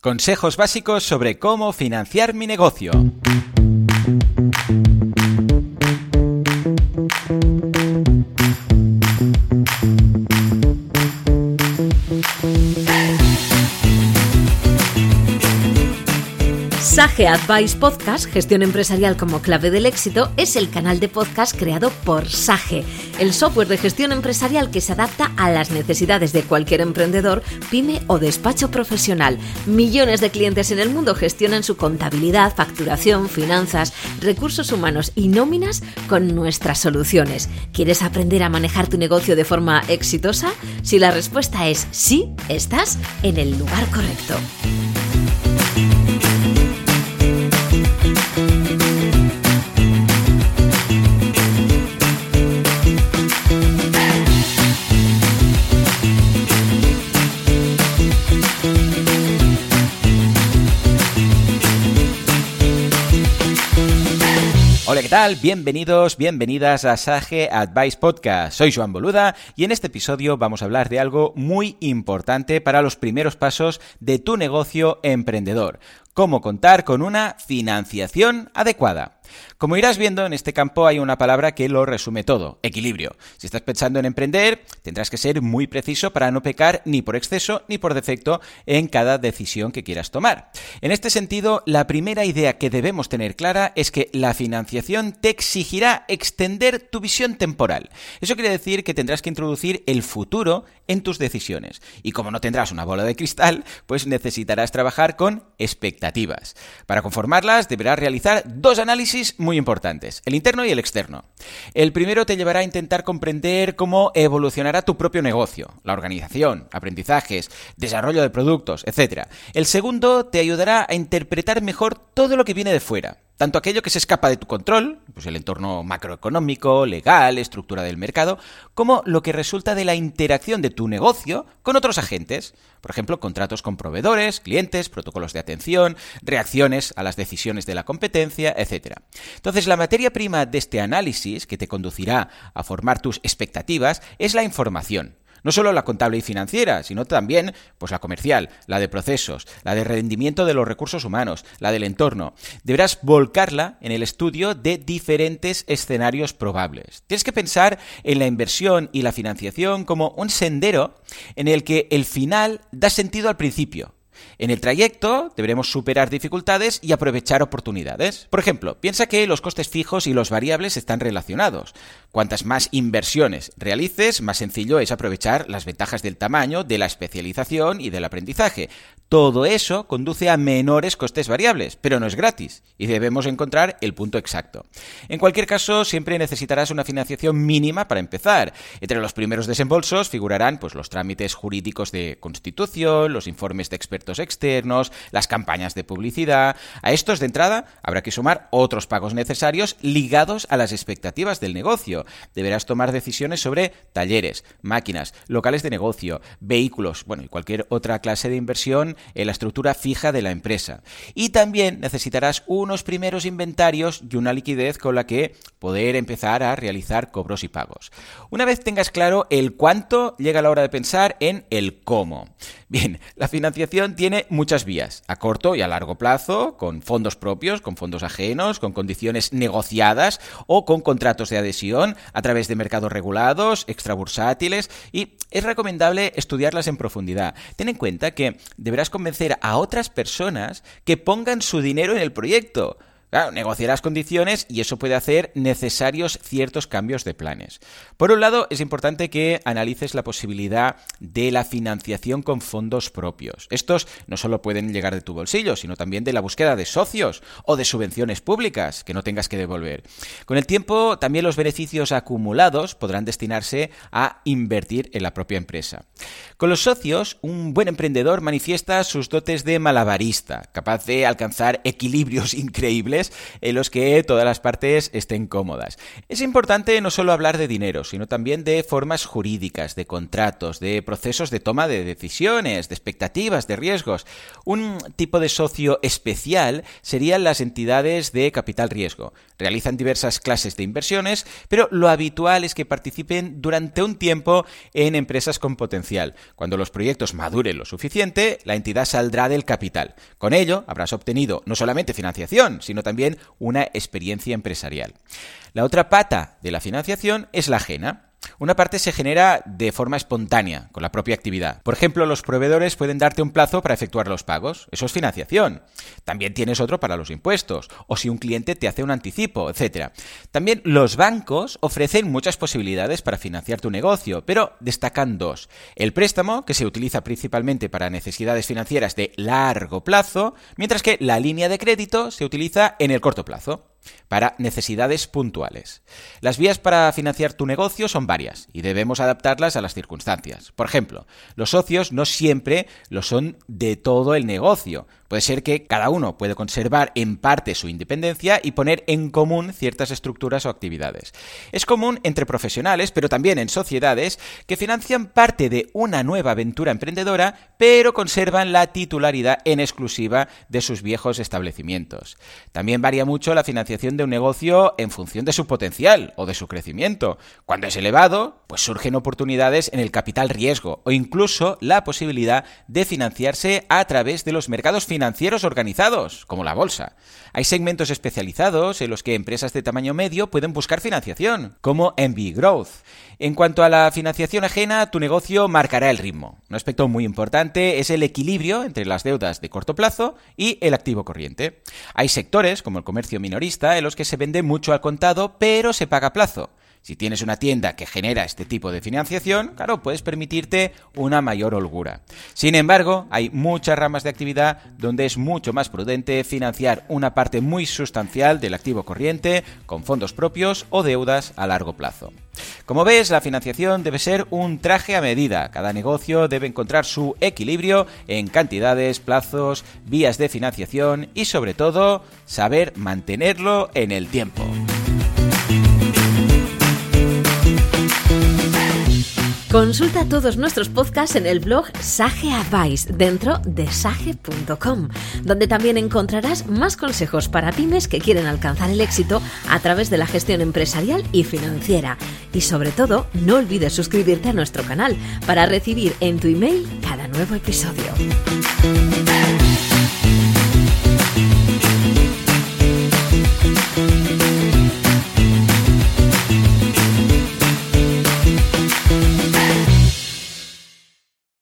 Consejos básicos sobre cómo financiar mi negocio. Sage Advice Podcast, gestión empresarial como clave del éxito, es el canal de podcast creado por Sage, el software de gestión empresarial que se adapta a las necesidades de cualquier emprendedor, pyme o despacho profesional. Millones de clientes en el mundo gestionan su contabilidad, facturación, finanzas, recursos humanos y nóminas con nuestras soluciones. ¿Quieres aprender a manejar tu negocio de forma exitosa? Si la respuesta es sí, estás en el lugar correcto. Hola, ¿qué tal? Bienvenidos, bienvenidas a Sage Advice Podcast. Soy Joan Boluda y en este episodio vamos a hablar de algo muy importante para los primeros pasos de tu negocio emprendedor. Cómo contar con una financiación adecuada. Como irás viendo, en este campo hay una palabra que lo resume todo, equilibrio. Si estás pensando en emprender, tendrás que ser muy preciso para no pecar ni por exceso ni por defecto en cada decisión que quieras tomar. En este sentido, la primera idea que debemos tener clara es que la financiación te exigirá extender tu visión temporal. Eso quiere decir que tendrás que introducir el futuro en tus decisiones. Y como no tendrás una bola de cristal, pues necesitarás trabajar con expectativas. Para conformarlas, deberás realizar dos análisis muy importantes, el interno y el externo. El primero te llevará a intentar comprender cómo evolucionará tu propio negocio, la organización, aprendizajes, desarrollo de productos, etc. El segundo te ayudará a interpretar mejor todo lo que viene de fuera, tanto aquello que se escapa de tu control, pues el entorno macroeconómico, legal, estructura del mercado, como lo que resulta de la interacción de tu negocio con otros agentes, por ejemplo, contratos con proveedores, clientes, protocolos de atención, reacciones a las decisiones de la competencia, etc. Entonces, la materia prima de este análisis que te conducirá a formar tus expectativas es la información. No solo la contable y financiera, sino también pues la comercial, la de procesos, la de rendimiento de los recursos humanos, la del entorno. Deberás volcarla en el estudio de diferentes escenarios probables. Tienes que pensar en la inversión y la financiación como un sendero en el que el final da sentido al principio. En el trayecto deberemos superar dificultades y aprovechar oportunidades. Por ejemplo, piensa que los costes fijos y los variables están relacionados. Cuantas más inversiones realices, más sencillo es aprovechar las ventajas del tamaño, de la especialización y del aprendizaje. Todo eso conduce a menores costes variables, pero no es gratis y debemos encontrar el punto exacto. En cualquier caso, siempre necesitarás una financiación mínima para empezar. Entre los primeros desembolsos figurarán pues, los trámites jurídicos de constitución, los informes de expertos externos, las campañas de publicidad. A estos de entrada habrá que sumar otros pagos necesarios ligados a las expectativas del negocio. Deberás tomar decisiones sobre talleres, máquinas, locales de negocio, vehículos, bueno, y cualquier otra clase de inversión en la estructura fija de la empresa. Y también necesitarás unos primeros inventarios y una liquidez con la que poder empezar a realizar cobros y pagos. Una vez tengas claro el cuánto, llega la hora de pensar en el cómo. Bien, la financiación tiene muchas vías, a corto y a largo plazo, con fondos propios, con fondos ajenos, con condiciones negociadas o con contratos de adhesión a través de mercados regulados, extrabursátiles y es recomendable estudiarlas en profundidad. Ten en cuenta que deberás convencer a otras personas que pongan su dinero en el proyecto. Claro, negociarás condiciones y eso puede hacer necesarios ciertos cambios de planes. Por un lado, es importante que analices la posibilidad de la financiación con fondos propios. Estos no solo pueden llegar de tu bolsillo, sino también de la búsqueda de socios o de subvenciones públicas que no tengas que devolver. Con el tiempo, también los beneficios acumulados podrán destinarse a invertir en la propia empresa. Con los socios, un buen emprendedor manifiesta sus dotes de malabarista, capaz de alcanzar equilibrios increíbles en los que todas las partes estén cómodas. Es importante no solo hablar de dinero, sino también de formas jurídicas, de contratos, de procesos de toma de decisiones, de expectativas, de riesgos. Un tipo de socio especial serían las entidades de capital riesgo. Realizan diversas clases de inversiones, pero lo habitual es que participen durante un tiempo en empresas con potencial. Cuando los proyectos maduren lo suficiente, la entidad saldrá del capital. Con ello, habrás obtenido no solamente financiación, sino también una experiencia empresarial. La otra pata de la financiación es la ajena. Una parte se genera de forma espontánea, con la propia actividad. Por ejemplo, los proveedores pueden darte un plazo para efectuar los pagos. Eso es financiación. También tienes otro para los impuestos, o si un cliente te hace un anticipo, etc. También los bancos ofrecen muchas posibilidades para financiar tu negocio, pero destacan dos. El préstamo, que se utiliza principalmente para necesidades financieras de largo plazo, mientras que la línea de crédito se utiliza en el corto plazo para necesidades puntuales. Las vías para financiar tu negocio son varias y debemos adaptarlas a las circunstancias. Por ejemplo, los socios no siempre lo son de todo el negocio. Puede ser que cada uno puede conservar en parte su independencia y poner en común ciertas estructuras o actividades. Es común entre profesionales, pero también en sociedades, que financian parte de una nueva aventura emprendedora, pero conservan la titularidad en exclusiva de sus viejos establecimientos. También varía mucho la financiación de un negocio en función de su potencial o de su crecimiento. Cuando es elevado, pues surgen oportunidades en el capital riesgo o incluso la posibilidad de financiarse a través de los mercados financieros financieros organizados, como la bolsa. Hay segmentos especializados en los que empresas de tamaño medio pueden buscar financiación, como MB Growth. En cuanto a la financiación ajena, tu negocio marcará el ritmo. Un aspecto muy importante es el equilibrio entre las deudas de corto plazo y el activo corriente. Hay sectores, como el comercio minorista, en los que se vende mucho al contado, pero se paga a plazo. Si tienes una tienda que genera este tipo de financiación, claro, puedes permitirte una mayor holgura. Sin embargo, hay muchas ramas de actividad donde es mucho más prudente financiar una parte muy sustancial del activo corriente con fondos propios o deudas a largo plazo. Como ves, la financiación debe ser un traje a medida. Cada negocio debe encontrar su equilibrio en cantidades, plazos, vías de financiación y sobre todo saber mantenerlo en el tiempo. Consulta todos nuestros podcasts en el blog Sage Advice dentro de sage.com, donde también encontrarás más consejos para pymes que quieren alcanzar el éxito a través de la gestión empresarial y financiera. Y sobre todo, no olvides suscribirte a nuestro canal para recibir en tu email cada nuevo episodio.